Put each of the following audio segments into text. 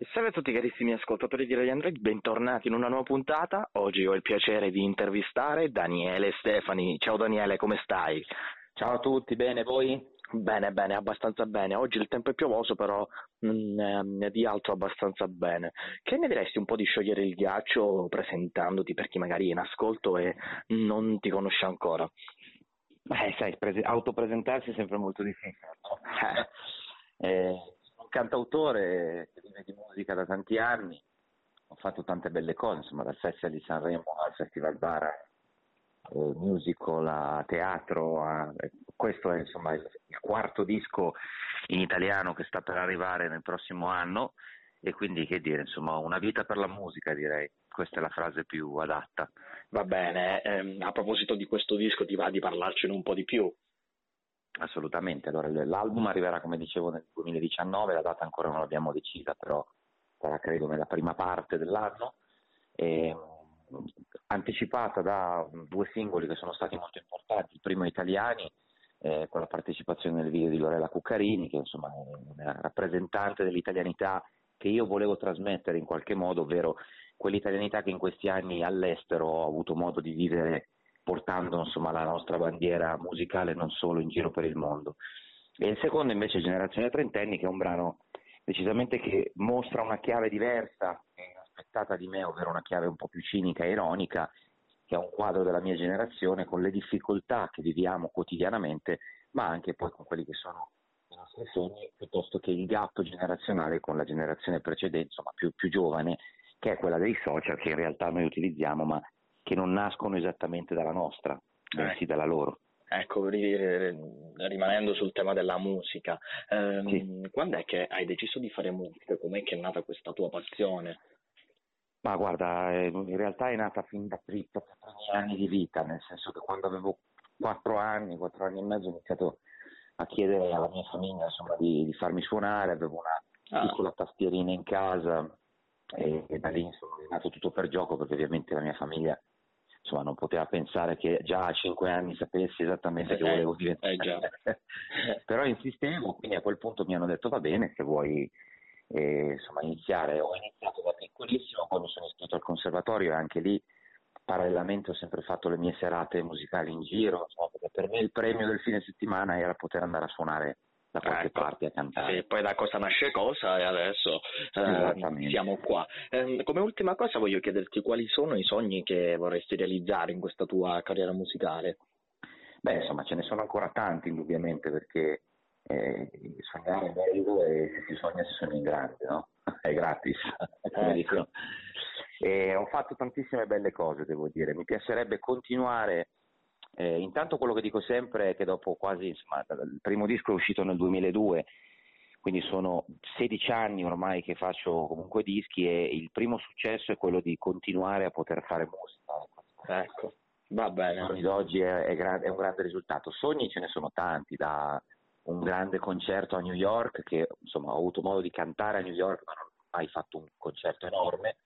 Salve a tutti carissimi ascoltatori di Radio Android, bentornati in una nuova puntata. Oggi ho il piacere di intervistare Daniele Stefani. Ciao Daniele, come stai? Ciao a tutti, bene voi? Bene, bene, abbastanza bene. Oggi il tempo è piovoso, però mh, di altro abbastanza bene. Che ne diresti un po' di sciogliere il ghiaccio presentandoti per chi magari è in ascolto e non ti conosce ancora? Beh, sai, prese- autopresentarsi è sempre molto difficile. No? Eh, eh, cantautore che vive di musica da tanti anni, ho fatto tante belle cose, insomma, dal Festival di Sanremo al Festival Bar, eh, musical, a teatro, a... questo è insomma il, il quarto disco in italiano che sta per arrivare nel prossimo anno e quindi che dire, insomma, una vita per la musica direi, questa è la frase più adatta. Va bene, ehm, a proposito di questo disco ti va di parlarcene un po' di più? Assolutamente, allora l'album arriverà come dicevo nel 2019, la data ancora non l'abbiamo decisa, però sarà credo nella prima parte dell'anno, e, anticipata da due singoli che sono stati molto importanti, il primo Italiani, eh, con la partecipazione nel video di Lorella Cuccarini, che insomma è una rappresentante dell'italianità che io volevo trasmettere in qualche modo, ovvero quell'italianità che in questi anni all'estero ho avuto modo di vivere portando insomma, la nostra bandiera musicale non solo in giro per il mondo. E il secondo invece Generazione Trentenni che è un brano decisamente che mostra una chiave diversa e inaspettata di me, ovvero una chiave un po' più cinica e ironica, che è un quadro della mia generazione con le difficoltà che viviamo quotidianamente, ma anche poi con quelli che sono i nostri sogni, piuttosto che il gap generazionale con la generazione precedente, insomma più, più giovane, che è quella dei social che in realtà noi utilizziamo, ma che non nascono esattamente dalla nostra, bensì eh. dalla loro. Ecco, rimanendo sul tema della musica, ehm, sì. quando è che hai deciso di fare musica? Com'è che è nata questa tua passione? Ma guarda, eh, in realtà è nata fin da primi anni di vita, nel senso che quando avevo quattro anni, quattro anni e mezzo ho iniziato a chiedere alla mia famiglia insomma, di, di farmi suonare, avevo una ah. piccola tastierina in casa e, e da lì insomma, è nato tutto per gioco perché ovviamente la mia famiglia insomma, non poteva pensare che già a cinque anni sapessi esattamente che eh, volevo diventare. Eh, Però insistevo, quindi a quel punto mi hanno detto va bene, se vuoi eh, insomma, iniziare. Ho iniziato da piccolissimo, poi mi sono iscritto al conservatorio e anche lì parallelamente ho sempre fatto le mie serate musicali in giro, insomma, perché per me il premio del fine settimana era poter andare a suonare da qualche ecco. parte a cantare. Sì, poi da cosa nasce cosa e adesso eh, siamo qua. Eh, come ultima cosa voglio chiederti quali sono i sogni che vorresti realizzare in questa tua carriera musicale? Beh, insomma, ce ne sono ancora tanti indubbiamente perché eh, sognare è bello e se si sogna si sogna in grande, no? È gratis, come ecco. dicono. E ho fatto tantissime belle cose, devo dire. Mi piacerebbe continuare eh, intanto quello che dico sempre è che dopo quasi, insomma, il primo disco è uscito nel 2002, quindi sono 16 anni ormai che faccio comunque dischi e il primo successo è quello di continuare a poter fare musica. Ecco, va bene. Oggi d'oggi è, è, è, un grande risultato. Sogni ce ne sono tanti, da un grande concerto a New York, che insomma ho avuto modo di cantare a New York, ma non ho mai fatto un concerto enorme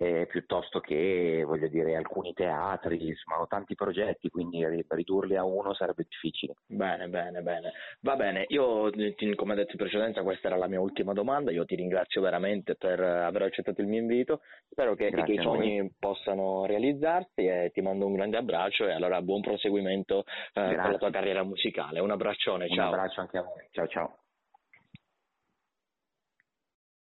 eh, piuttosto che voglio dire alcuni teatri, insomma ho tanti progetti, quindi ridurli a uno sarebbe difficile. Bene, bene, bene. Va bene, io come detto in precedenza questa era la mia ultima domanda, io ti ringrazio veramente per aver accettato il mio invito, spero che i tuoi sogni possano realizzarsi e ti mando un grande abbraccio e allora buon proseguimento eh, per la tua carriera musicale. Un abbraccione, ciao. Un abbraccio anche a voi, ciao ciao.